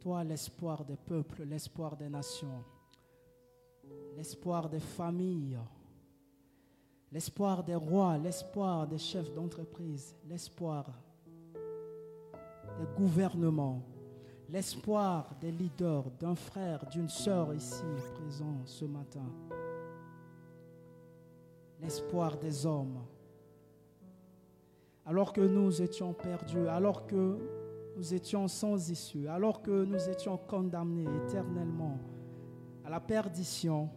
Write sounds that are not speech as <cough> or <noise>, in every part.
Toi, l'espoir des peuples, l'espoir des nations, l'espoir des familles, l'espoir des rois, l'espoir des chefs d'entreprise, l'espoir des gouvernements, l'espoir des leaders, d'un frère, d'une sœur ici présent ce matin, l'espoir des hommes. Alors que nous étions perdus, alors que nous étions sans issue, alors que nous étions condamnés éternellement à la perdition,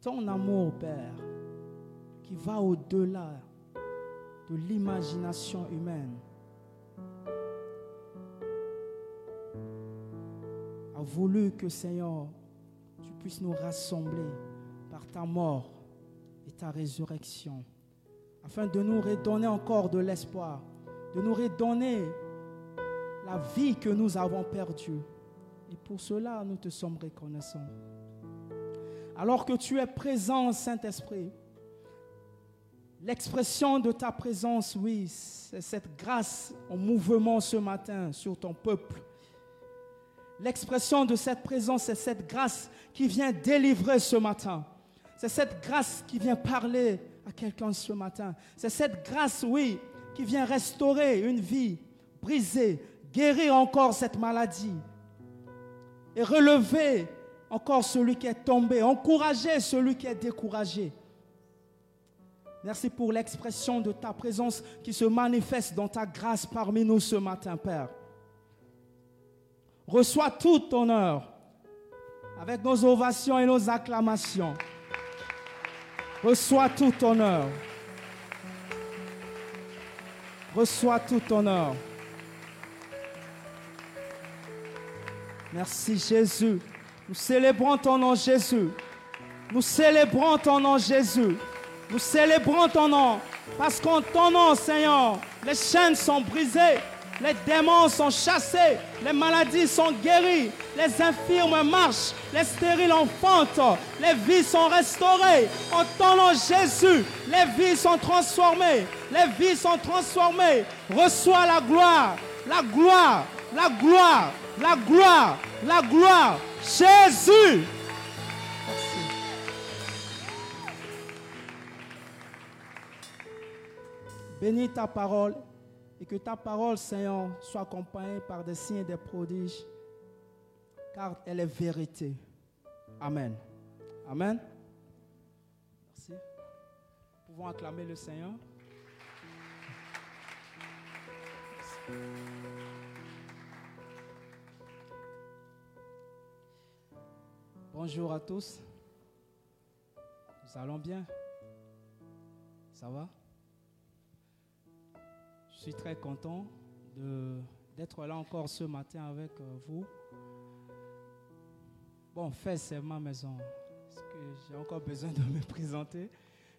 ton amour, Père, qui va au-delà de l'imagination humaine, a voulu que, Seigneur, tu puisses nous rassembler par ta mort et ta résurrection, afin de nous redonner encore de l'espoir, de nous redonner la vie que nous avons perdue. Et pour cela, nous te sommes reconnaissants. Alors que tu es présent, Saint-Esprit, l'expression de ta présence, oui, c'est cette grâce en mouvement ce matin sur ton peuple. L'expression de cette présence, c'est cette grâce qui vient délivrer ce matin. C'est cette grâce qui vient parler quelqu'un ce matin. C'est cette grâce, oui, qui vient restaurer une vie brisée, guérir encore cette maladie et relever encore celui qui est tombé, encourager celui qui est découragé. Merci pour l'expression de ta présence qui se manifeste dans ta grâce parmi nous ce matin, Père. Reçois tout honneur avec nos ovations et nos acclamations. Reçois tout honneur. Reçois tout honneur. Merci Jésus. Nous célébrons ton nom Jésus. Nous célébrons ton nom Jésus. Nous célébrons ton nom. Parce qu'en ton nom, Seigneur, les chaînes sont brisées. Les démons sont chassés, les maladies sont guéries, les infirmes marchent, les stériles enfantent, les vies sont restaurées. En ton nom Jésus, les vies sont transformées, les vies sont transformées. Reçois la gloire, la gloire, la gloire, la gloire, la gloire. Jésus. Bénis ta parole et que ta parole, Seigneur, soit accompagnée par des signes et des prodiges, car elle est vérité. Amen. Amen. Merci. Nous pouvons acclamer le Seigneur. Bonjour à tous. Nous allons bien. Ça va? Je suis très content d'être là encore ce matin avec euh, vous. Bon, fait, c'est ma maison. J'ai encore besoin de <laughs> me présenter?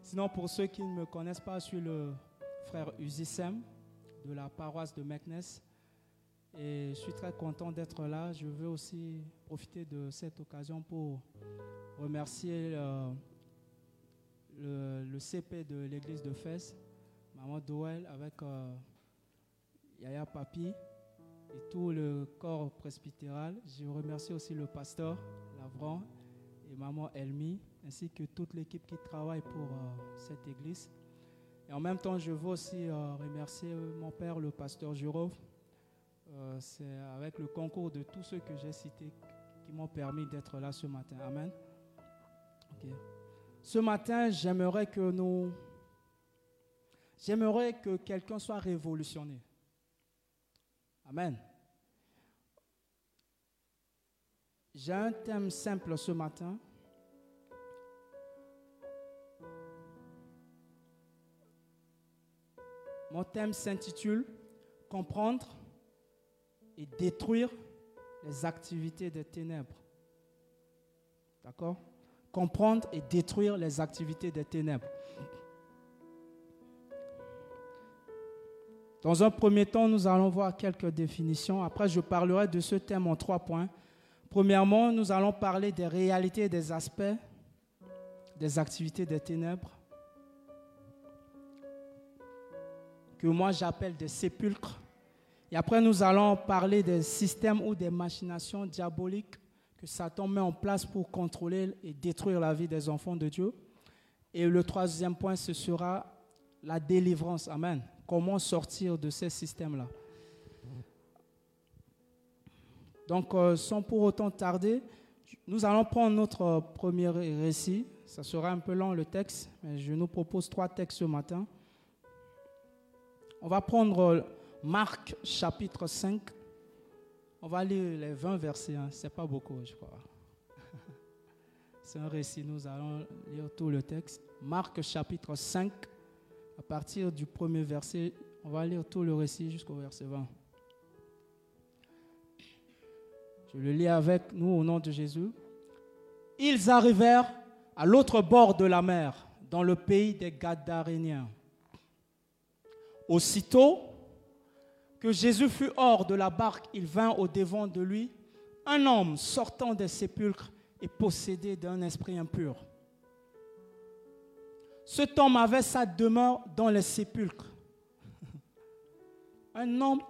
Sinon, pour ceux qui ne me connaissent pas, je suis le frère Uzisem de la paroisse de Meknes. Et je suis très content d'être là. Je veux aussi profiter de cette occasion pour remercier euh, le, le, CP de l'église de Fès, Maman Doel, avec euh, Yaya Papi et tout le corps presbytéral. Je remercie aussi le pasteur Lavran et Maman Elmi, ainsi que toute l'équipe qui travaille pour euh, cette église. Et en même temps, je veux aussi euh, remercier mon père, le pasteur Jurov. Euh, C'est avec le concours de tous ceux que j'ai cités qui m'ont permis d'être là ce matin. Amen. Ce matin, j'aimerais que nous... J'aimerais que quelqu'un soit révolutionné. Amen. J'ai un thème simple ce matin. Mon thème s'intitule Comprendre et détruire les activités des ténèbres. D'accord? Comprendre et détruire les activités des ténèbres. Dans un premier temps, nous allons voir quelques définitions. Après, je parlerai de ce thème en trois points. Premièrement, nous allons parler des réalités et des aspects des activités des ténèbres. que moi j'appelle des sépulcres. Et après, nous allons parler des systèmes ou des machinations diaboliques que Satan met en place pour contrôler et détruire la vie des enfants de Dieu. Et le troisième point, ce sera la délivrance. Amen. Comment sortir de ces systèmes-là. Donc, euh, sans pour autant tarder, nous allons prendre notre premier récit. Ça sera un peu long le texte, mais je nous propose trois textes ce matin. On va prendre Marc chapitre 5. On va lire les 20 versets. Hein. Ce n'est pas beaucoup, je crois. <laughs> C'est un récit. Nous allons lire tout le texte. Marc chapitre 5. À partir du premier verset, on va lire tout le récit jusqu'au verset 20. Je le lis avec nous au nom de Jésus. Ils arrivèrent à l'autre bord de la mer, dans le pays des Gadaréniens. Aussitôt que Jésus fut hors de la barque, il vint au devant de lui un homme sortant des sépulcres et possédé d'un esprit impur. Cet homme avait sa demeure dans les sépulcres. <laughs> Un homme,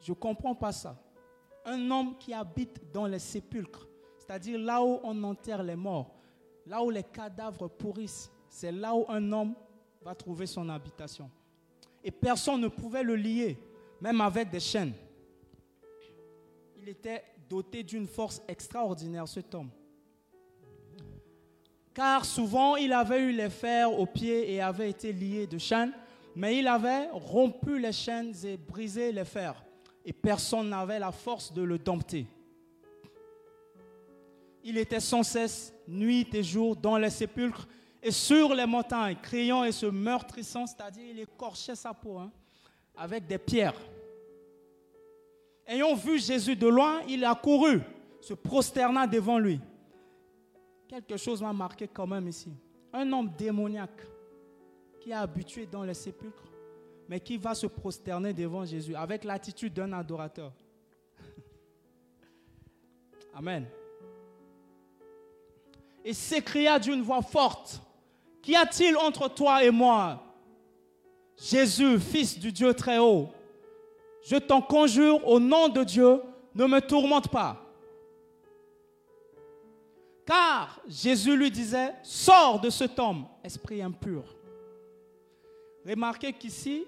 je ne comprends pas ça un homme qui habite dans les sépulcres, c'est-à-dire là où on enterre les morts, là où les cadavres pourrissent, c'est là où un homme va trouver son habitation. Et personne ne pouvait le lier, même avec des chaînes. Il était doté d'une force extraordinaire, cet homme. Car souvent, il avait eu les fers aux pieds et avait été lié de chaînes, mais il avait rompu les chaînes et brisé les fers et personne n'avait la force de le dompter. Il était sans cesse, nuit et jour, dans les sépulcres et sur les montagnes, criant et se meurtrissant, c'est-à-dire il écorchait sa peau hein, avec des pierres. Ayant vu Jésus de loin, il a couru, se prosterna devant lui. Quelque chose m'a marqué quand même ici. Un homme démoniaque qui est habitué dans les sépulcres mais qui va se prosterner devant Jésus avec l'attitude d'un adorateur. <laughs> Amen. Et s'écria d'une voix forte, Qu'y a-t-il entre toi et moi? Jésus, fils du Dieu très haut, je t'en conjure au nom de Dieu, ne me tourmente pas. Car Jésus lui disait, sors de cet homme, esprit impur. Remarquez qu'ici,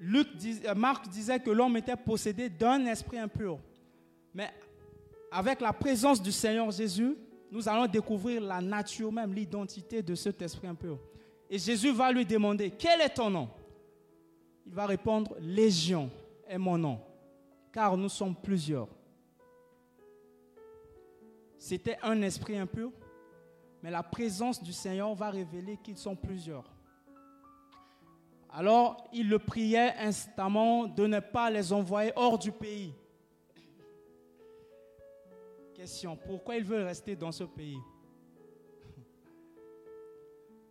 euh, Marc disait que l'homme était possédé d'un esprit impur. Mais avec la présence du Seigneur Jésus, nous allons découvrir la nature même, l'identité de cet esprit impur. Et Jésus va lui demander, quel est ton nom? Il va répondre, Légion est mon nom, car nous sommes plusieurs. C'était un esprit impur, mais la présence du Seigneur va révéler qu'ils sont plusieurs. Alors il le priait instamment de ne pas les envoyer hors du pays. Question, pourquoi il veut rester dans ce pays?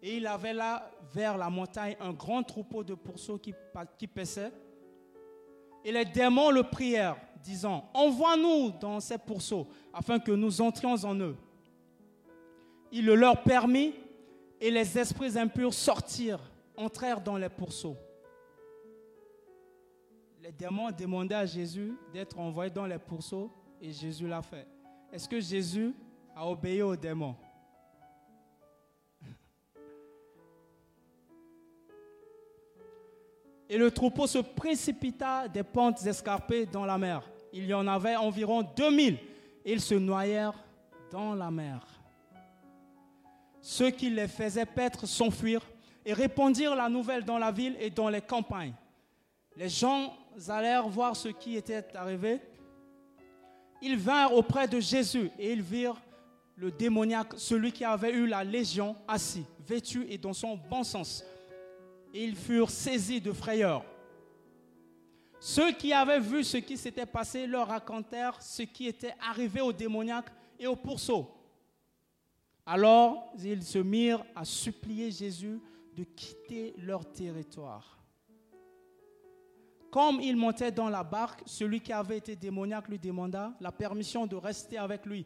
Et il avait là, vers la montagne, un grand troupeau de pourceaux qui, qui paissaient. Et les démons le prièrent, disant, envoie-nous dans ces pourceaux, afin que nous entrions en eux. Il le leur permit, et les esprits impurs sortirent entrèrent dans les pourceaux. Les démons demandaient à Jésus d'être envoyé dans les pourceaux et Jésus l'a fait. Est-ce que Jésus a obéi aux démons? Et le troupeau se précipita des pentes escarpées dans la mer. Il y en avait environ 2000 et ils se noyèrent dans la mer. Ceux qui les faisaient paître s'enfuirent et répandirent la nouvelle dans la ville et dans les campagnes. Les gens allèrent voir ce qui était arrivé. Ils vinrent auprès de Jésus et ils virent le démoniaque, celui qui avait eu la légion, assis, vêtu et dans son bon sens. Ils furent saisis de frayeur. Ceux qui avaient vu ce qui s'était passé leur racontèrent ce qui était arrivé au démoniaque et au pourceau. Alors ils se mirent à supplier Jésus de quitter leur territoire. Comme il montait dans la barque, celui qui avait été démoniaque lui demanda la permission de rester avec lui.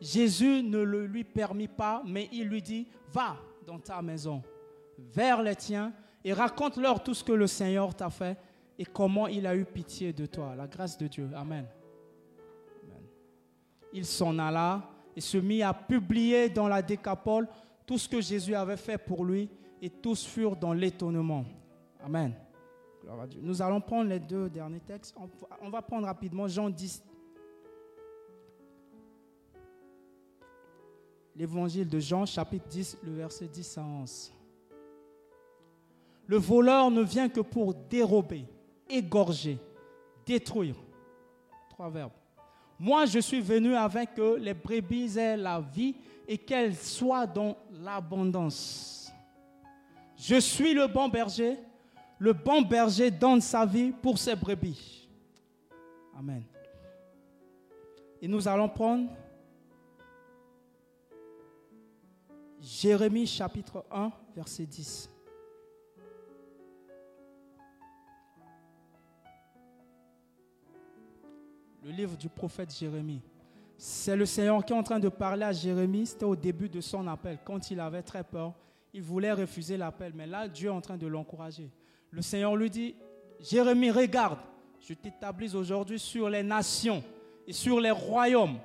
Jésus ne le lui permit pas, mais il lui dit, va dans ta maison, vers les tiens et raconte-leur tout ce que le Seigneur t'a fait et comment il a eu pitié de toi. La grâce de Dieu. Amen. Il s'en alla et se mit à publier dans la décapole tout ce que Jésus avait fait pour lui et tous furent dans l'étonnement. Amen. Nous allons prendre les deux derniers textes. On va prendre rapidement Jean 10. L'évangile de Jean, chapitre 10, le verset 10 à 11. Le voleur ne vient que pour dérober, égorger, détruire. Trois verbes. Moi, je suis venu avec que les brebis aient la vie et qu'elles soient dans l'abondance. Je suis le bon berger. Le bon berger donne sa vie pour ses brebis. Amen. Et nous allons prendre Jérémie chapitre 1, verset 10. Le livre du prophète Jérémie. C'est le Seigneur qui est en train de parler à Jérémie. C'était au début de son appel, quand il avait très peur. Il voulait refuser l'appel, mais là, Dieu est en train de l'encourager. Le Seigneur lui dit, Jérémie, regarde, je t'établis aujourd'hui sur les nations et sur les royaumes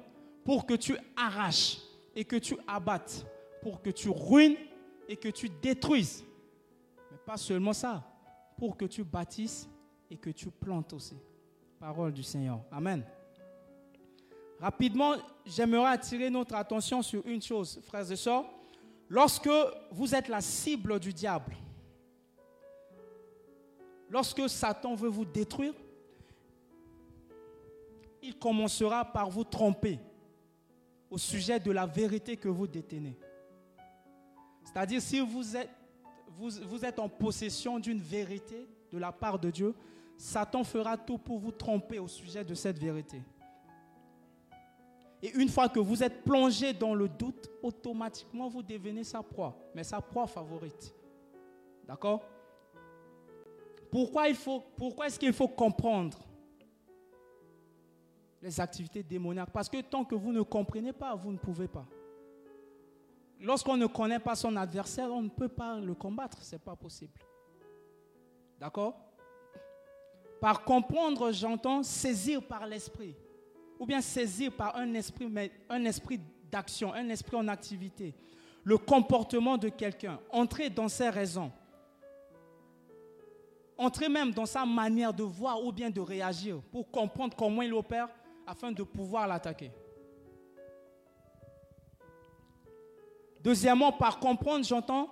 pour que tu arraches et que tu abattes, pour que tu ruines et que tu détruises. Mais pas seulement ça, pour que tu bâtisses et que tu plantes aussi. Parole du Seigneur. Amen. Rapidement, j'aimerais attirer notre attention sur une chose, frères et sœurs. Lorsque vous êtes la cible du diable, lorsque Satan veut vous détruire, il commencera par vous tromper au sujet de la vérité que vous détenez. C'est-à-dire, si vous êtes, vous, vous êtes en possession d'une vérité de la part de Dieu, Satan fera tout pour vous tromper au sujet de cette vérité. Et une fois que vous êtes plongé dans le doute, automatiquement vous devenez sa proie, mais sa proie favorite. D'accord? Pourquoi, pourquoi est-ce qu'il faut comprendre les activités démoniaques? Parce que tant que vous ne comprenez pas, vous ne pouvez pas. Lorsqu'on ne connaît pas son adversaire, on ne peut pas le combattre, ce n'est pas possible. D'accord? Par comprendre, j'entends saisir par l'esprit. Ou bien saisir par un esprit, mais un esprit d'action, un esprit en activité. Le comportement de quelqu'un. Entrer dans ses raisons. Entrer même dans sa manière de voir ou bien de réagir pour comprendre comment il opère afin de pouvoir l'attaquer. Deuxièmement, par comprendre, j'entends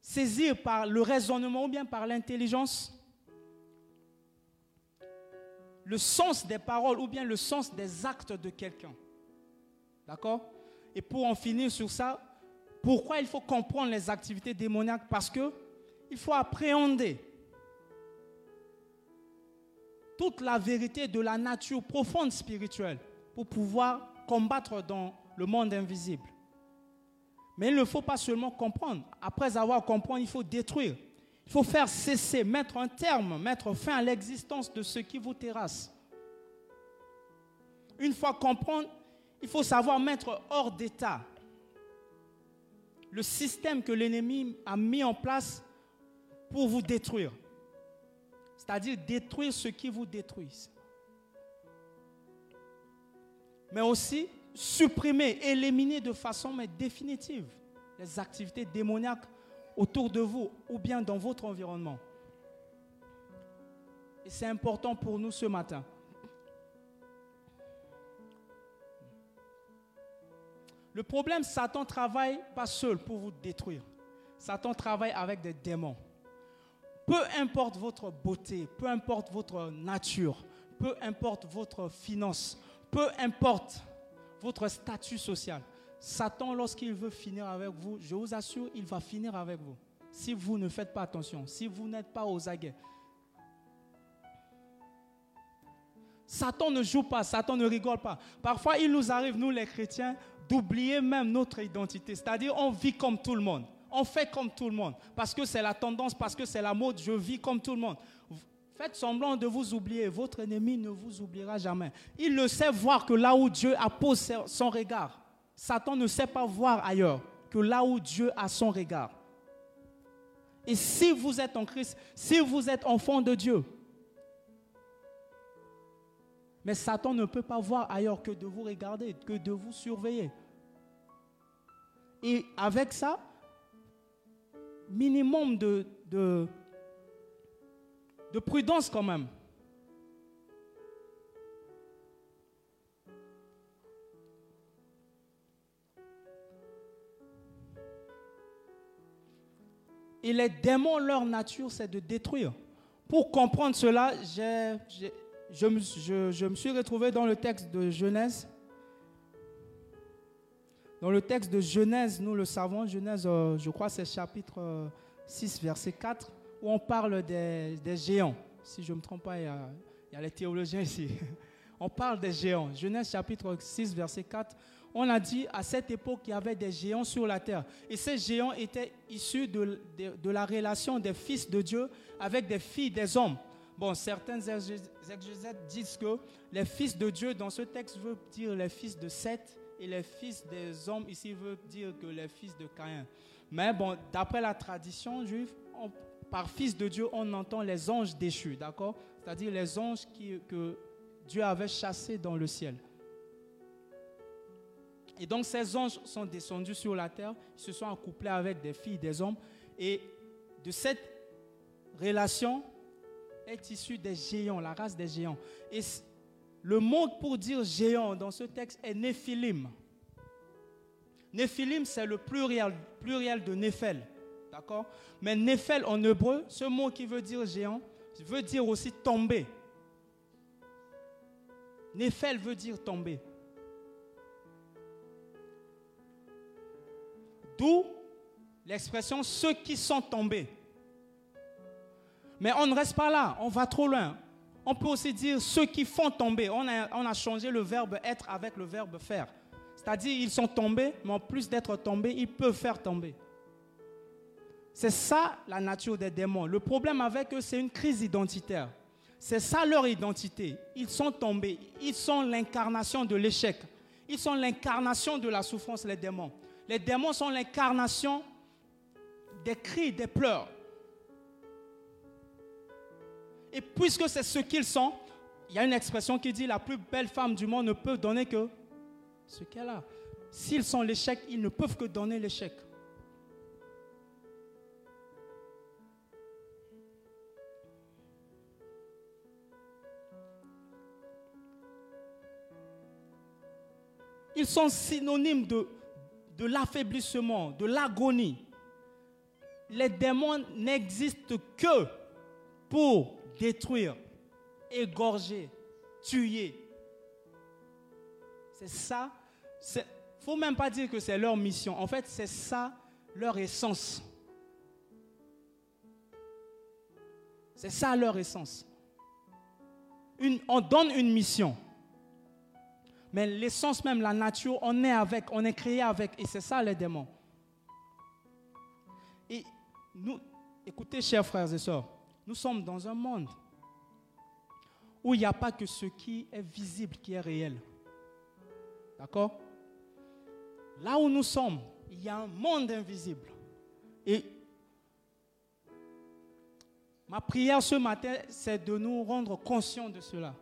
saisir par le raisonnement ou bien par l'intelligence le sens des paroles ou bien le sens des actes de quelqu'un. D'accord? Et pour en finir sur ça, pourquoi il faut comprendre les activités démoniaques? Parce que il faut appréhender toute la vérité de la nature profonde spirituelle pour pouvoir combattre dans le monde invisible. Mais il ne faut pas seulement comprendre. Après avoir compris, il faut détruire. Il faut faire cesser, mettre un terme, mettre fin à l'existence de ce qui vous terrasse. Une fois comprendre, il faut savoir mettre hors d'état le système que l'ennemi a mis en place pour vous détruire. C'est-à-dire détruire ce qui vous détruit. Mais aussi supprimer, éliminer de façon définitive les activités démoniaques autour de vous ou bien dans votre environnement. Et c'est important pour nous ce matin. Le problème, Satan travaille pas seul pour vous détruire. Satan travaille avec des démons. Peu importe votre beauté, peu importe votre nature, peu importe votre finance, peu importe votre statut social, Satan, lorsqu'il veut finir avec vous, je vous assure, il va finir avec vous. Si vous ne faites pas attention, si vous n'êtes pas aux aguets. Satan ne joue pas, Satan ne rigole pas. Parfois, il nous arrive, nous les chrétiens, d'oublier même notre identité. C'est-à-dire, on vit comme tout le monde. On fait comme tout le monde. Parce que c'est la tendance, parce que c'est la mode, je vis comme tout le monde. Faites semblant de vous oublier. Votre ennemi ne vous oubliera jamais. Il ne sait voir que là où Dieu a posé son regard. Satan ne sait pas voir ailleurs que là où Dieu a son regard. Et si vous êtes en Christ, si vous êtes enfant de Dieu, mais Satan ne peut pas voir ailleurs que de vous regarder, que de vous surveiller. Et avec ça, minimum de, de, de prudence quand même. Et les démons, leur nature, c'est de détruire. Pour comprendre cela, je, me suis retrouvé dans le texte de Genèse. Dans le texte de Genèse, nous le savons, Genèse, euh, je crois, c'est chapitre 6, euh, verset 4, où on parle des, géants. Si je ne me trompe pas, il y, a, il y a les théologiens ici. <laughs> On parle des géants. Genèse chapitre 6, verset 4 on a dit à cette époque qu'il y avait des géants sur la terre. Et ces géants étaient issus de, la relation des fils de Dieu avec des filles des hommes. Bon, certains exégètes disent que les fils de Dieu dans ce texte veut dire les fils de Seth et les fils des hommes ici veut dire que les fils de Caïn. Mais bon, d'après la tradition juive, par fils de Dieu, on entend les anges déchus, d'accord? C'est-à-dire les anges que Dieu avait chassés dans le ciel. Et donc ces anges sont descendus sur la terre, se sont accouplés avec des filles, des hommes. Et de cette relation est issue des géants, la race des géants. Et le mot pour dire géant dans ce texte est Néphilim. Néphilim, c'est le pluriel, pluriel de Néphel. D'accord? Mais Néphel en hébreu, ce mot qui veut dire géant, veut dire aussi tomber. Néphel veut dire tomber. D'où l'expression ceux qui sont tombés. Mais on ne reste pas là, on va trop loin. On peut aussi dire ceux qui font tomber. On a, on a changé le verbe être avec le verbe faire. C'est-à-dire ils sont tombés, mais en plus d'être tombés, ils peuvent faire tomber. C'est ça la nature des démons. Le problème avec eux, c'est une crise identitaire. C'est ça leur identité. Ils sont tombés. Ils sont l'incarnation de l'échec. Ils sont l'incarnation de la souffrance, les démons. Les démons sont l'incarnation des cris, des pleurs. Et puisque c'est ce qu'ils sont, il y a une expression qui dit la plus belle femme du monde ne peut donner que ce qu'elle a. S'ils sont l'échec, ils ne peuvent que donner l'échec. Ils sont synonymes de de l'affaiblissement, de l'agonie. Les démons n'existent que pour détruire, égorger, tuer. C'est ça. Il faut même pas dire que c'est leur mission. En fait, c'est ça leur essence. C'est ça leur essence. on donne une mission. Mais l'essence même, la nature, on est avec, on est créé avec. Et c'est ça les démons. Et nous, écoutez, chers frères et sœurs, nous sommes dans un monde où il n'y a pas que ce qui est visible qui est réel. D'accord? Là où nous sommes, il y a un monde invisible. Et ma prière ce matin, c'est de nous rendre conscients de cela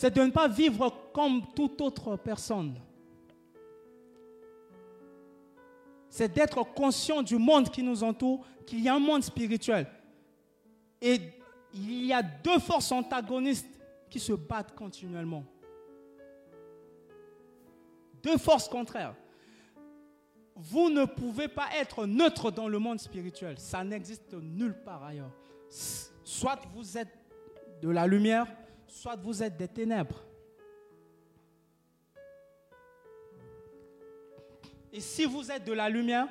c'est de ne pas vivre comme toute autre personne. C'est d'être conscient du monde qui nous entoure, qu'il y a un monde spirituel. Et il y a deux forces antagonistes qui se battent continuellement. Deux forces contraires. Vous ne pouvez pas être neutre dans le monde spirituel. Ça n'existe nulle part ailleurs. Soit vous êtes de la lumière, soit vous êtes des ténèbres. Et si vous êtes de la lumière,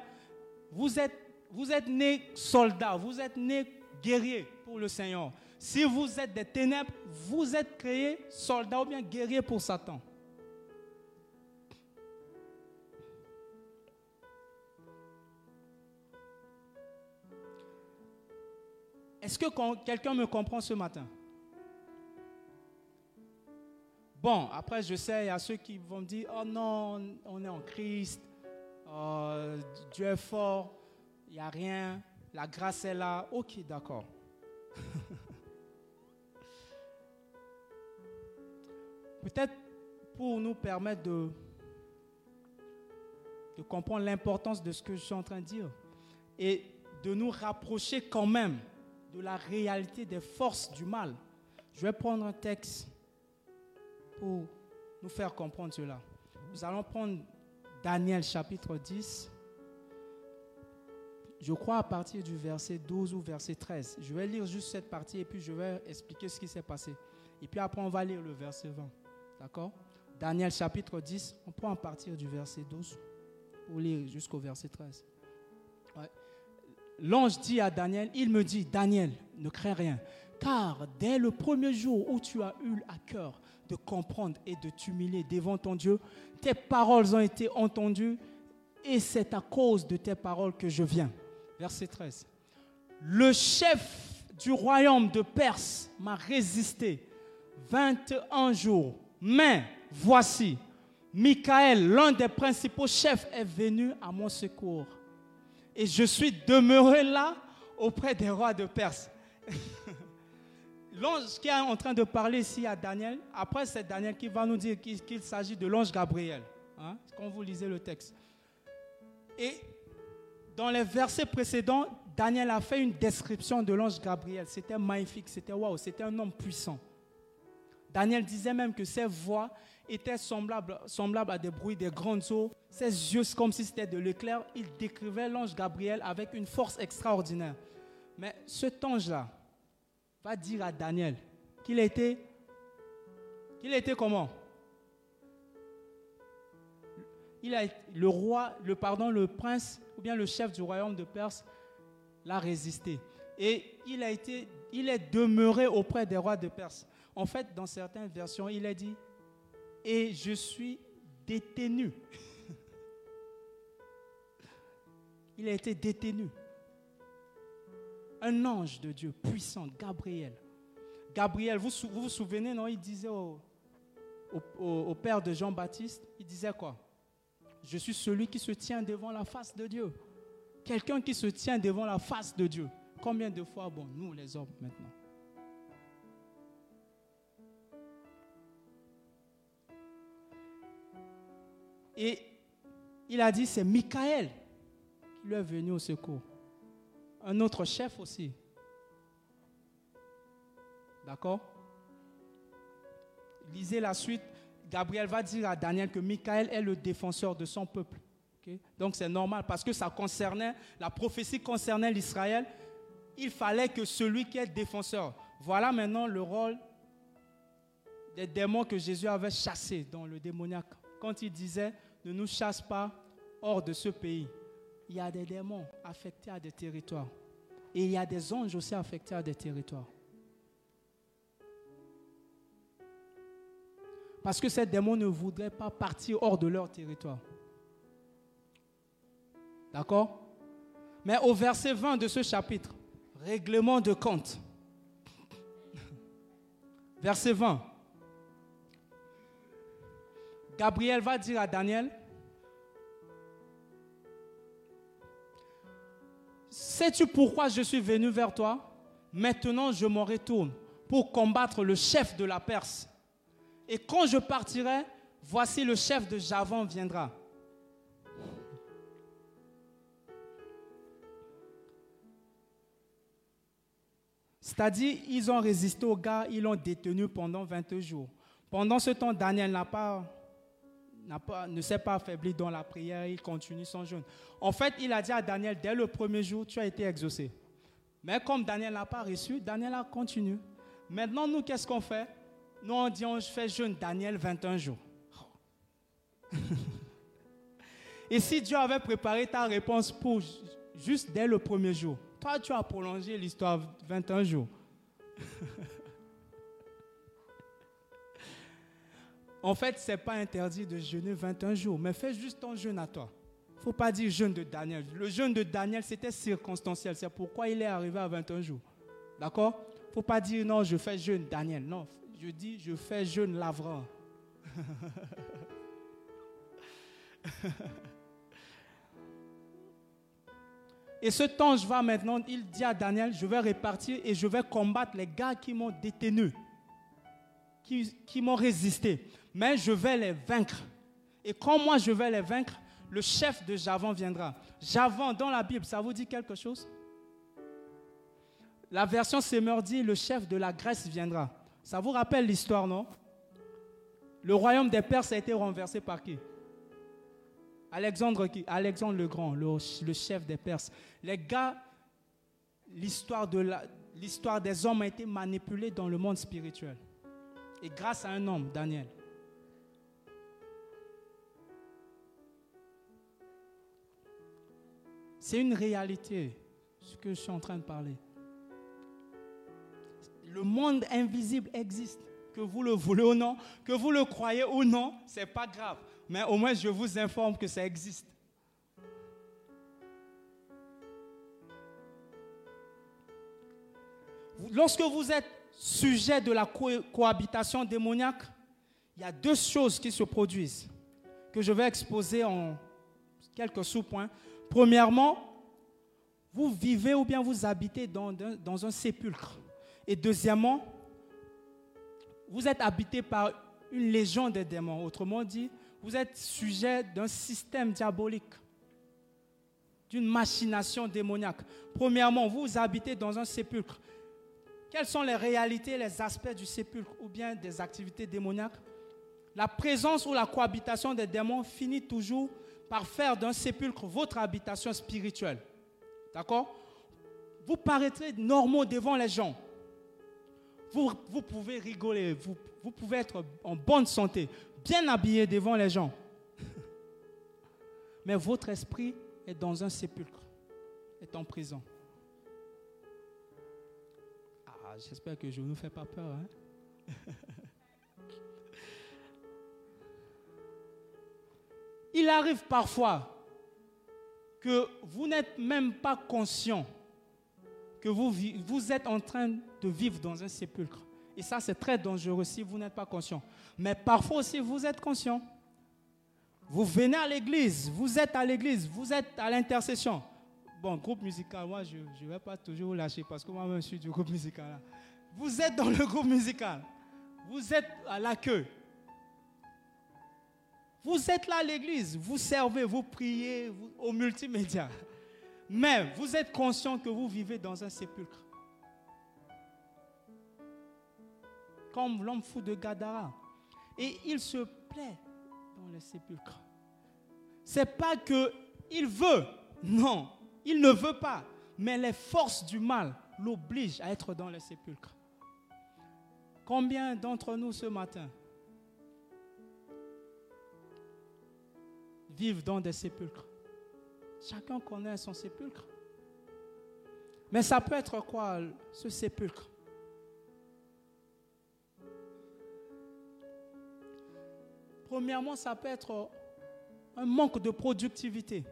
vous êtes, vous né soldat, vous êtes né guerrier pour le Seigneur. Si vous êtes des ténèbres, vous êtes créé soldat ou bien guerrier pour Satan. Est-ce que quelqu'un me comprend ce matin? Bon, après, je sais, il y a ceux qui vont me dire, oh non, on est en Christ, oh, Dieu est fort. il n'y a rien, la grâce est là. Ok, d'accord. <laughs> Peut-être pour nous permettre de, de comprendre l'importance de ce que je suis en train de dire et de nous rapprocher quand même de la réalité des forces du mal. Je vais prendre un texte pour nous faire comprendre cela. Nous allons prendre Daniel chapitre 10. Je crois à partir du verset 12 ou verset 13. Je vais lire juste cette partie et puis je vais expliquer ce qui s'est passé. Et puis après, on va lire le verset 20. D'accord? Daniel chapitre 10, on prend à partir du verset 12 pour lire jusqu'au verset 13. L'ange dit à Daniel, il me dit, Daniel, ne crains rien, car dès le premier jour où tu as eu à cœur de comprendre et de t'humilier devant ton Dieu, tes paroles ont été entendues et c'est à cause de tes paroles que je viens. Verset 13. Le chef du royaume de Perse m'a résisté 21 jours, mais voici, Michael, l'un des principaux chefs, est venu à mon secours. Et je suis demeuré là auprès des rois de Perse. <laughs> L'ange qui est en train de parler ici à Daniel, après c'est Daniel qui va nous dire qu'il s'agit de l'ange Gabriel, hein, quand vous lisez le texte. Et dans les versets précédents, Daniel a fait une description de l'ange Gabriel. C'était magnifique, c'était waouh, c'était un homme puissant. Daniel disait même que ses voix étaient semblables, semblables à des bruits des grandes eaux. Ses yeux, comme si c'était de l'éclair, il décrivait l'ange Gabriel avec une force extraordinaire. Mais cet ange-là, dire à Daniel qu'il était, qu'il était comment? Il a, le roi, le pardon, le prince ou bien le chef du royaume de Perse l'a résisté. Et il a été, il est demeuré auprès des rois de Perse. En fait, dans certaines versions, il a dit, et je suis détenu. <laughs> il a été détenu un ange de Dieu puissant, Gabriel. Gabriel, vous vous, souvenez, non? Il disait au, au, père de Jean-Baptiste, il disait quoi? Je suis celui qui se tient devant la face de Dieu. Quelqu'un qui se tient devant la face de Dieu. Combien de fois, bon, nous les hommes maintenant? Et il a dit, c'est Michael qui lui est venu au secours un autre chef aussi. D'accord? Lisez la suite. Gabriel va dire à Daniel que Michael est le défenseur de son peuple. Donc c'est normal parce que ça concernait, la prophétie concernait l'Israël. Il fallait que celui qui est défenseur. Voilà maintenant le rôle des démons que Jésus avait chassés dans le démoniaque. Quand il disait ne nous chasse pas hors de ce pays il y a des démons affectés à des territoires. Et il y a des anges aussi affectés à des territoires. Parce que ces démons ne voudraient pas partir hors de leur territoire. D'accord? Mais au verset 20 de ce chapitre, règlement de compte. Verset 20. Gabriel va dire à Daniel, Sais-tu pourquoi je suis venu vers toi? Maintenant, je m'en retourne pour combattre le chef de la Perse. Et quand je partirai, voici le chef de Javan viendra. C'est-à-dire, ils ont résisté au gars, ils l'ont détenu pendant 20 jours. Pendant ce temps, Daniel n'a pas ne s'est pas affaibli dans la prière, il continue son jeûne. En fait, il a dit à Daniel, dès le premier jour, tu as été exaucé. Mais comme Daniel n'a pas reçu, Daniel a continué. Maintenant, nous, qu'est-ce qu'on fait? Nous, on dit, on fait jeûne Daniel 21 jours. <laughs> Et si Dieu avait préparé ta réponse pour juste dès le premier jour, toi, tu as prolongé l'histoire 21 jours. <laughs> En fait, ce n'est pas interdit de jeûner 21 jours, mais fais juste ton jeûne à toi. Il ne faut pas dire jeûne de Daniel. Le jeûne de Daniel, c'était circonstanciel. C'est pourquoi il est arrivé à 21 jours. D'accord? Il ne faut pas dire non, je fais jeûne Daniel. Non, je dis je fais jeûne Lavra. <laughs> Et ce temps va maintenant, il dit à Daniel, je vais répartir et je vais combattre les gars qui m'ont détenu, qui m'ont résisté. Mais je vais les vaincre. Et quand moi je vais les vaincre, le chef de Javan viendra. Javan, dans la Bible, ça vous dit quelque chose? La version Semeur dit, le chef de la Grèce viendra. Ça vous rappelle l'histoire, non? Le royaume des Perses a été renversé par qui? Alexandre, Alexandre le Grand, le, chef des Perses. Les gars, l'histoire, de l'histoire des hommes a été manipulée dans le monde spirituel. Et grâce à un homme, Daniel. C'est une réalité, ce que je suis en train de parler. Le monde invisible existe. Que vous le voulez ou non, que vous le croyez ou non, ce n'est pas grave mais au moins je vous informe que ça existe. Lorsque vous êtes sujet de la cohabitation démoniaque, il y a deux choses qui se produisent que je vais exposer en quelques sous-points. Premièrement, vous vivez ou bien vous habitez dans, un sépulcre. Et deuxièmement, vous êtes habité par une légion de démons. Autrement dit, vous êtes sujet d'un système diabolique, d'une machination démoniaque. Premièrement, vous habitez dans un sépulcre. Quelles sont les réalités, les aspects du sépulcre ou bien des activités démoniaques? La présence ou la cohabitation des démons finit toujours par faire d'un sépulcre votre habitation spirituelle. D'accord? Vous paraîtrez normaux devant les gens. Vous, pouvez rigoler, vous, vous pouvez être en bonne santé bien habillé devant les gens. <laughs> Mais votre esprit est dans un sépulcre, est en prison. Ah, j'espère que je ne vous fais pas peur. Hein? <laughs> Il arrive parfois que vous n'êtes même pas conscient que vous, vous êtes en train de vivre dans un sépulcre. Et ça, c'est très dangereux si vous n'êtes pas conscient. Mais parfois aussi, vous êtes conscient. Vous venez à l'église, vous êtes à l'église, vous êtes à l'intercession. Bon, groupe musical, moi, je ne vais pas toujours lâcher parce que moi-même, je suis du groupe musical. Vous êtes dans le groupe musical. Vous êtes à la queue. Vous êtes là à l'église, vous servez, vous priez au multimédia. Mais vous êtes conscient que vous vivez dans un sépulcre. comme l'homme fou de Gadara. Et il se plaît dans le sépulcre. C'est pas que il veut, non, il ne veut pas, mais les forces du mal l'obligent à être dans le sépulcre. Combien d'entre nous ce matin vivent dans des sépulcres Chacun connaît son sépulcre. Mais ça peut être quoi ce sépulcre? Premièrement, ça peut être un manque de productivité.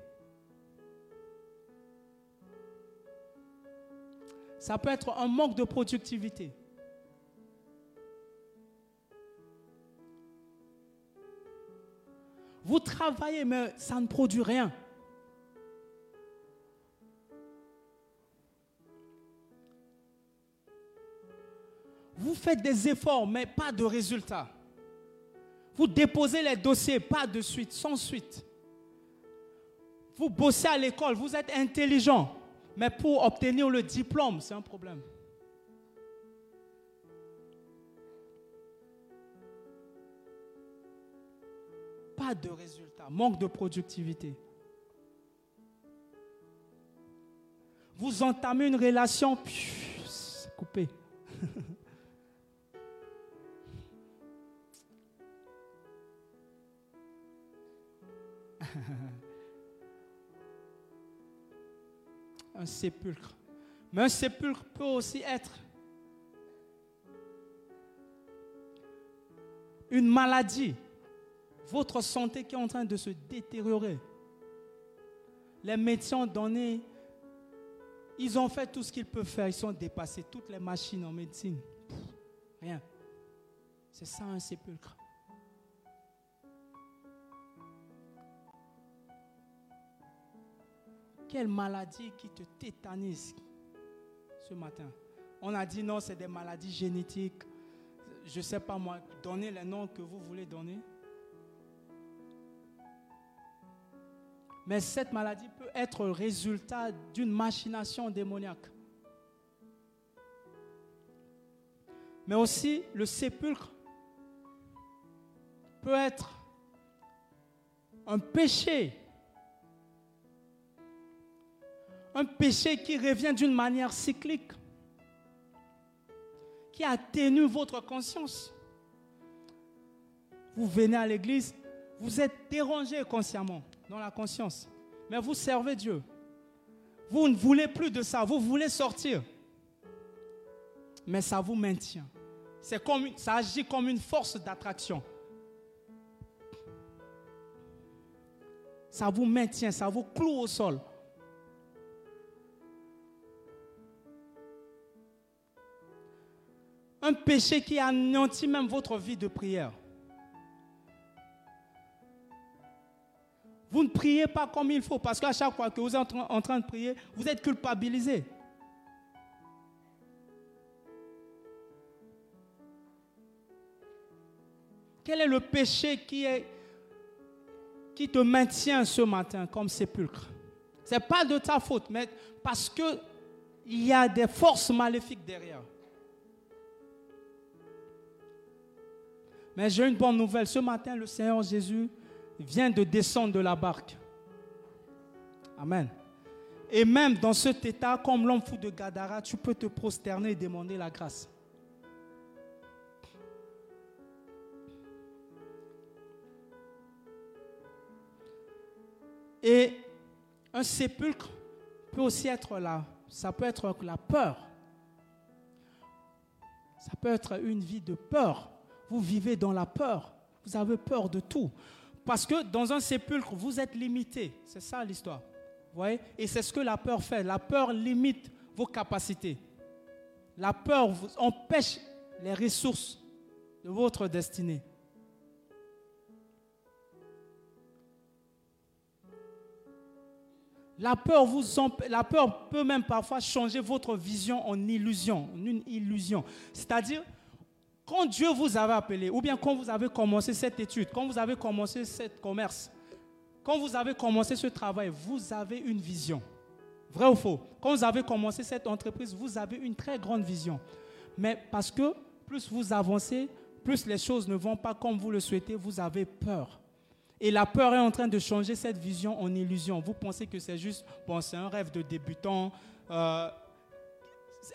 Ça peut être un manque de productivité. Vous travaillez, mais ça ne produit rien. Vous faites des efforts, mais pas de résultats. Vous déposez les dossiers, pas de suite, sans suite. Vous bossez à l'école, vous êtes intelligent, mais pour obtenir le diplôme, c'est un problème. De résultat, manque de productivité. Vous entamez une relation, c'est coupé. <laughs> un sépulcre. Mais un sépulcre peut aussi être une maladie, votre santé qui est en train de se détériorer. Les médecins ont donné, ils ont fait tout ce qu'ils peuvent faire, ils sont dépassés, toutes les machines en médecine. rien. C'est ça un sépulcre. Quelle maladie qui te tétanise ce matin On a dit non, c'est des maladies génétiques. Je ne sais pas moi, donnez les noms que vous voulez donner. Mais cette maladie peut être le résultat d'une machination démoniaque. Mais aussi, le sépulcre peut être un péché. Un péché qui revient d'une manière cyclique, qui atténue votre conscience. Vous venez à l'église, vous êtes dérangé consciemment dans la conscience. Mais vous servez Dieu. Vous ne voulez plus de ça. Vous voulez sortir. Mais ça vous maintient. Ça agit comme une force d'attraction. Ça vous maintient, ça vous cloue au sol. Un péché qui anéantit même votre vie de prière. Vous ne priez pas comme il faut parce qu'à chaque fois que vous êtes en train de prier, vous êtes culpabilisé. Quel est le péché qui, te maintient ce matin comme sépulcre? Ce n'est pas de ta faute, mais parce qu'il y a des forces maléfiques derrière. Mais j'ai une bonne nouvelle. Ce matin, le Seigneur Jésus vient de descendre de la barque. Amen. Et même dans cet état, comme l'homme fou de Gadara, tu peux te prosterner et demander la grâce. Et un sépulcre peut aussi être là. Ça peut être la peur. Ça peut être une vie de peur. Vous vivez dans la peur. Vous avez peur de tout. Parce que dans un sépulcre, vous êtes limité. C'est ça l'histoire. voyez? Et c'est ce que la peur fait. La peur limite vos capacités. La peur empêche les ressources de votre destinée. La peur, vous la peur peut même parfois changer votre vision en illusion, en une illusion. C'est-à-dire, quand Dieu vous avait appelé, ou bien quand vous avez commencé cette étude, quand vous avez commencé ce commerce, quand vous avez commencé ce travail, vous avez une vision. Vrai ou faux? Quand vous avez commencé cette entreprise, vous avez une très grande vision. Mais parce que plus vous avancez, plus les choses ne vont pas comme vous le souhaitez, vous avez peur. Et la peur est en train de changer cette vision en illusion. Vous pensez que c'est juste, bon, c'est un rêve de débutant. Euh,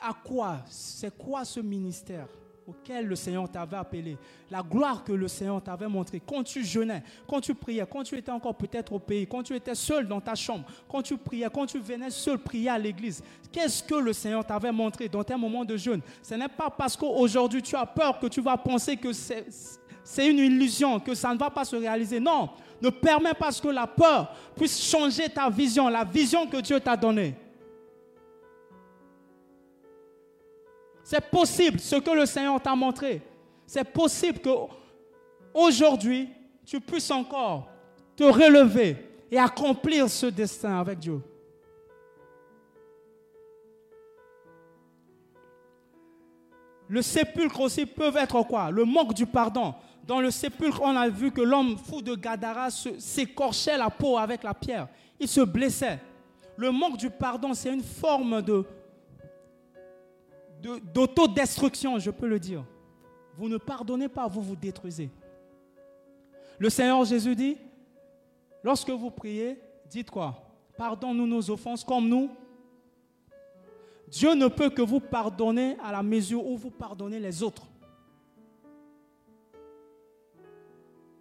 à quoi C'est quoi ce ministère? Auquel le Seigneur t'avait appelé, la gloire que le Seigneur t'avait montrée, quand tu jeûnais, quand tu priais, quand tu étais encore peut-être au pays, quand tu étais seul dans ta chambre, quand tu priais, quand tu venais seul prier à l'église, qu'est-ce que le Seigneur t'avait montré dans tes moments de jeûne? Ce n'est pas parce qu'aujourd'hui tu as peur que tu vas penser que c'est une illusion, que ça ne va pas se réaliser. Non, ne permets pas que la peur puisse changer ta vision, la vision que Dieu t'a donnée. C'est possible ce que le Seigneur t'a montré. C'est possible que aujourd'hui tu puisses encore te relever et accomplir ce destin avec Dieu. Le sépulcre aussi peut être quoi? Le manque du pardon. Dans le sépulcre, on a vu que l'homme fou de Gadara s'écorchait la peau avec la pierre. Il se blessait. Le manque du pardon, c'est une forme de d'autodestruction, je peux le dire. Vous ne pardonnez pas, vous vous détruisez. Le Seigneur Jésus dit, lorsque vous priez, dites quoi? Pardonne-nous nos offenses comme nous. Dieu ne peut que vous pardonner à la mesure où vous pardonnez les autres.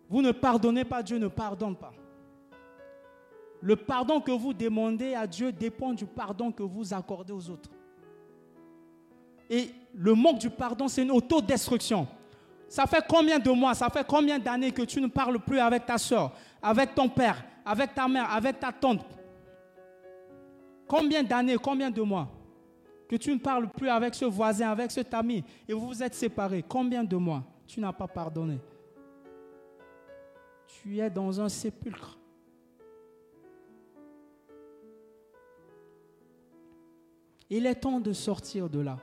Vous ne pardonnez pas, Dieu ne pardonne pas. Le pardon que vous demandez à Dieu dépend du pardon que vous accordez aux autres. Et le manque du pardon, c'est une autodestruction. Ça fait combien de mois, ça fait combien d'années que tu ne parles plus avec ta soeur, avec ton père, avec ta mère, avec ta tante? Combien d'années, combien de mois que tu ne parles plus avec ce voisin, avec cet ami, et vous vous êtes séparés? Combien de mois tu n'as pas pardonné? Tu es dans un sépulcre. Il est temps de sortir de là.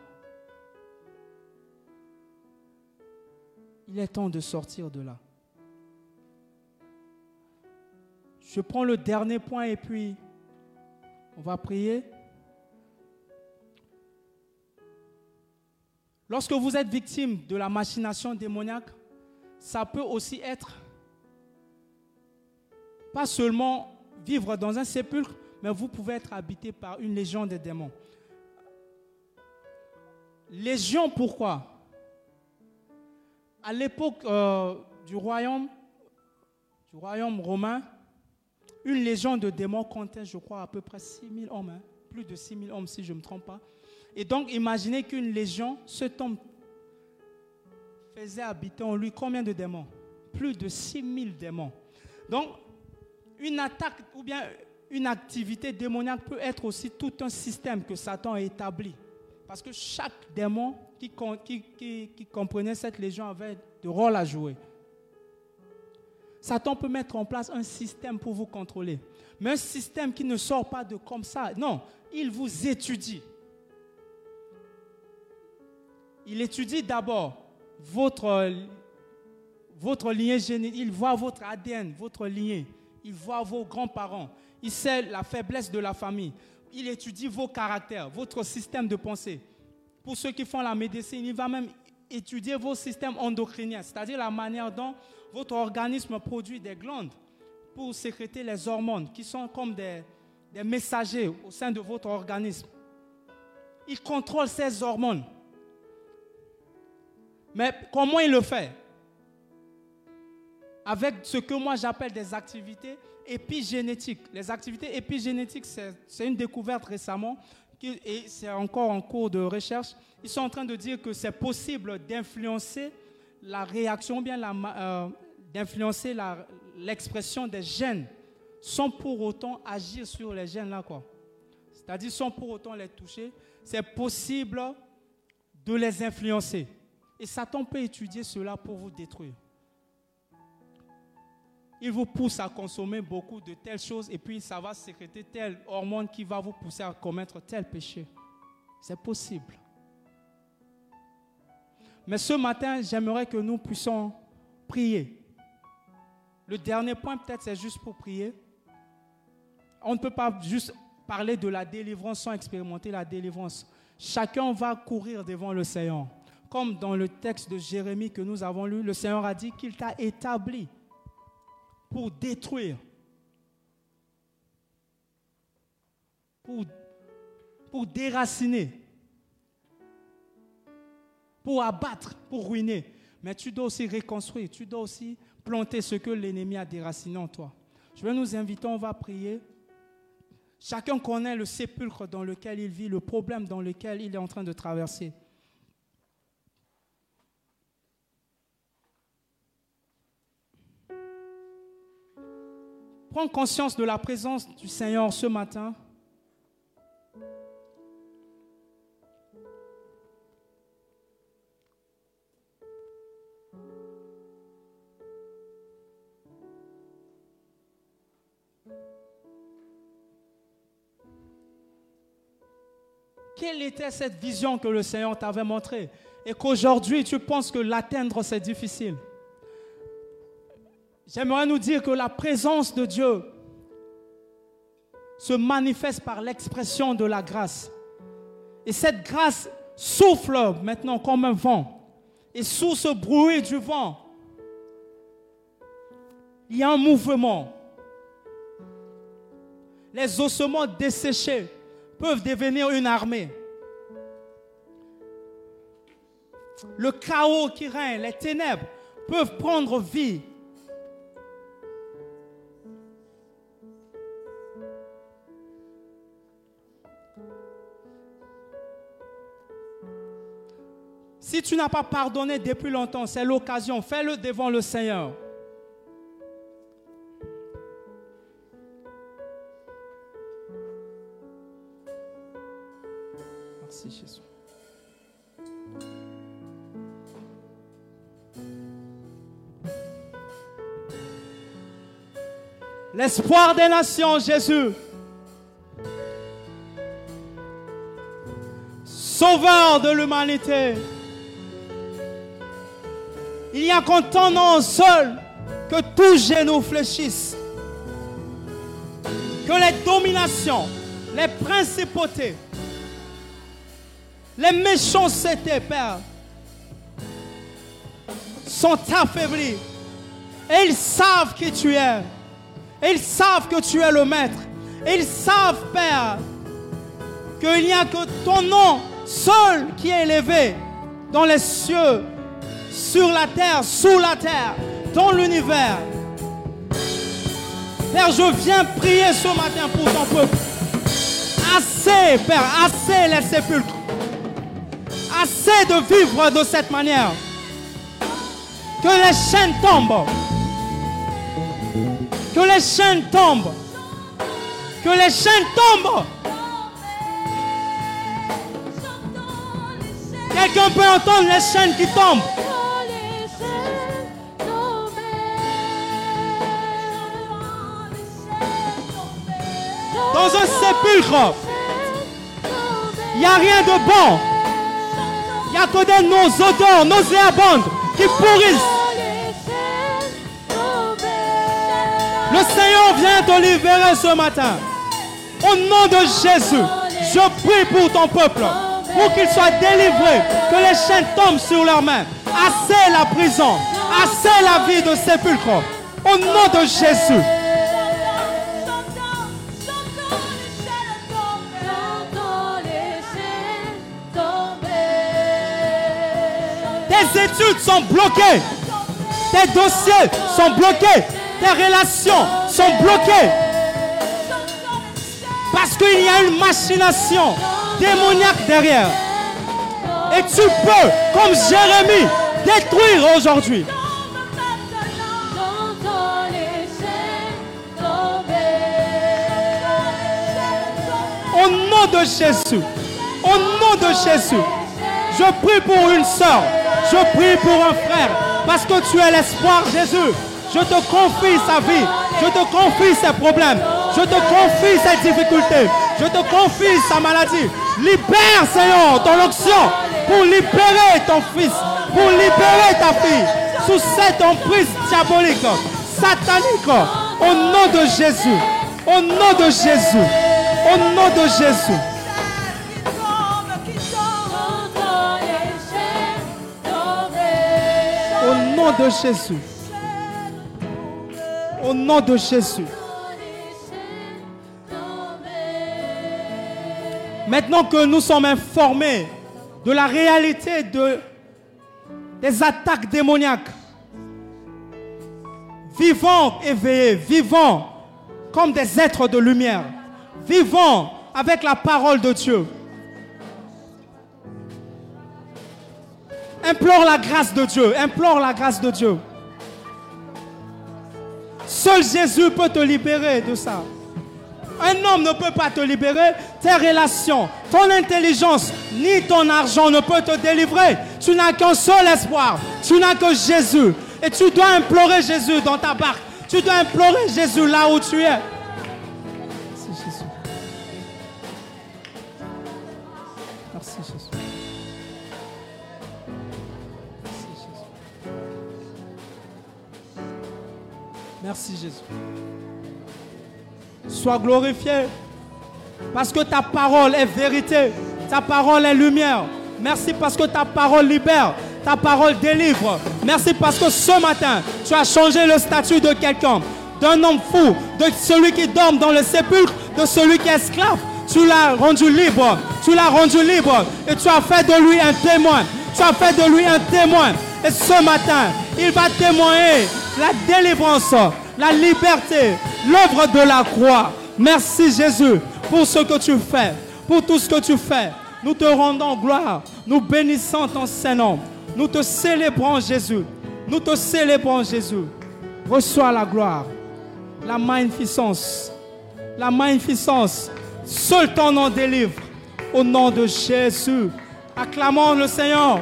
Il est temps de sortir de là. Je prends le dernier point et puis on va prier. Lorsque vous êtes victime de la machination démoniaque, ça peut aussi être pas seulement vivre dans un sépulcre, mais vous pouvez être habité par une légion de démons. Légion, pourquoi? À l'époque euh, du royaume, du royaume romain, une légion de démons comptait, je crois, à peu près 6 000 hommes, hein. plus de 6 000 hommes si je ne me trompe pas. Et donc, imaginez qu'une légion, ce homme faisait habiter en lui combien de démons? Plus de 6 000 démons. Donc, une attaque ou bien une activité démoniaque peut être aussi tout un système que Satan a établi. Parce que chaque démon qui, qui, qui comprenait cette légion avait de rôle à jouer. Satan peut mettre en place un système pour vous contrôler. Mais un système qui ne sort pas de comme ça. Non, il vous étudie. Il étudie d'abord votre, votre génétique. Il voit votre ADN, votre lignée. Il voit vos grands-parents. Il sait la faiblesse de la famille. Il étudie vos caractères, votre système de pensée. Pour ceux qui font la médecine, il va même étudier vos systèmes endocriniens, c'est-à-dire la manière dont votre organisme produit des glandes pour sécréter les hormones qui sont comme des, messagers au sein de votre organisme. Il contrôle ces hormones. Mais comment il le fait? Avec ce que moi j'appelle des activités épigénétiques. Les activités épigénétiques, c'est une découverte récemment et c'est encore en cours de recherche. Ils sont en train de dire que c'est possible d'influencer la réaction, bien euh, d'influencer l'expression des gènes sans pour autant agir sur les gènes là quoi. C'est-à-dire sans pour autant les toucher, c'est possible de les influencer. Et Satan peut étudier cela pour vous détruire. Il vous pousse à consommer beaucoup de telles choses et puis ça va sécréter telle hormone qui va vous pousser à commettre tel péché. C'est possible. Mais ce matin, j'aimerais que nous puissions prier. Le dernier point, peut-être, c'est juste pour prier. On ne peut pas juste parler de la délivrance sans expérimenter la délivrance. Chacun va courir devant le Seigneur. Comme dans le texte de Jérémie que nous avons lu, le Seigneur a dit qu'il t'a établi pour détruire, pour, déraciner, pour abattre, pour ruiner. Mais tu dois aussi reconstruire, tu dois aussi planter ce que l'ennemi a déraciné en toi. Je vais nous inviter, on va prier. Chacun connaît le sépulcre dans lequel il vit, le problème dans lequel il est en train de traverser. Prends conscience de la présence du Seigneur ce matin. Quelle était cette vision que le Seigneur t'avait montrée? Et qu'aujourd'hui tu penses que l'atteindre c'est difficile? J'aimerais nous dire que la présence de Dieu se manifeste par l'expression de la grâce. Et cette grâce souffle maintenant comme un vent. Et sous ce bruit du vent, il y a un mouvement. Les ossements desséchés peuvent devenir une armée. Le chaos qui règne, les ténèbres peuvent prendre vie. Si tu n'as pas pardonné depuis longtemps, c'est l'occasion. Fais-le devant le Seigneur. L'espoir des nations, Jésus. Sauveur de l'humanité. Il n'y a qu'en ton nom seul que tout genou fléchisse. Que les dominations, les principautés, les méchancetés, Père, sont affaiblis. Et ils savent qui tu es. Ils savent que tu es le maître. Ils savent, Père, qu'il n'y a que ton nom seul qui est élevé dans les cieux, sur la terre, sous la terre, dans l'univers. Père, je viens prier ce matin pour ton peuple. Assez, Père, assez les sépulcres. Assez de vivre de cette manière. Que les chaînes tombent. Que les chaînes tombent. Que les chaînes tombent. Quelqu'un peut entendre les chaînes qui tombent. Dans un sépulcre, il n'y a rien de bon. Il n'y a que des nos odeurs nauséabondes qui pourrissent. Le Seigneur vient te libérer ce matin. Au nom de Jésus, je prie pour ton peuple, pour qu'ils soient délivrés, que les chaînes tombent sur leurs mains. Assez la prison, assez la vie de sépulcre. Au nom de Jésus. Tes études sont bloquées. Tes dossiers sont bloqués. Tes relations sont bloquées. Parce qu'il y a une machination démoniaque derrière. Et tu peux, comme Jérémie, détruire aujourd'hui. Au nom de Jésus. Au nom de Jésus. Je prie pour une soeur. Je prie pour un frère. Parce que tu es l'espoir, Jésus. Je te confie sa vie. Je te confie ses problèmes. Je te confie ses difficultés. Je te confie sa maladie. Libère, Seigneur, ton onction pour libérer ton fils, pour libérer ta fille sous cette emprise diabolique, satanique. Au nom de Jésus. Au nom de Jésus. Au nom de Jésus. Nom de Jésus. Au nom de Jésus. Maintenant que nous sommes informés de la réalité de, des attaques démoniaques, vivons éveillés, vivons comme des êtres de lumière, vivons avec la parole de Dieu. Implore la grâce de Dieu, implore la grâce de Dieu. Seul Jésus peut te libérer de ça. Un homme ne peut pas te libérer. Tes relations, ton intelligence, ni ton argent ne peut te délivrer. Tu n'as qu'un seul espoir. Tu n'as que Jésus. Et tu dois implorer Jésus dans ta barque. Tu dois implorer Jésus là où tu es. Merci Jésus. Sois glorifié. Parce que ta parole est vérité. Ta parole est lumière. Merci parce que ta parole libère. Ta parole délivre. Merci parce que ce matin, tu as changé le statut de quelqu'un. D'un homme fou. De celui qui dort dans le sépulcre. De celui qui est esclave. Tu l'as rendu libre. Tu l'as rendu libre. Et tu as fait de lui un témoin. Tu as fait de lui un témoin. Et ce matin, il va témoigner la délivrance, la liberté, l'œuvre de la croix. Merci Jésus pour ce que tu fais, pour tout ce que tu fais. Nous te rendons gloire, nous bénissons ton Saint-Nom. Nous te célébrons Jésus. Nous te célébrons Jésus. Reçois la gloire, la magnificence, la magnificence. Seul ton nom délivre. Au nom de Jésus. Acclamons le Seigneur.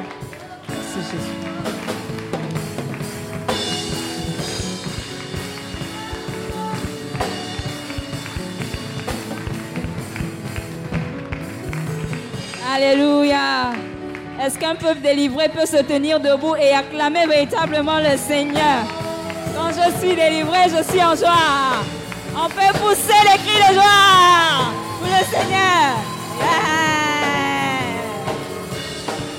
Merci Jésus. Alléluia. Est-ce qu'un peuple délivré peut se tenir debout et acclamer véritablement le Seigneur? Quand je suis délivré, je suis en joie. On peut pousser les cris de joie pour le Seigneur.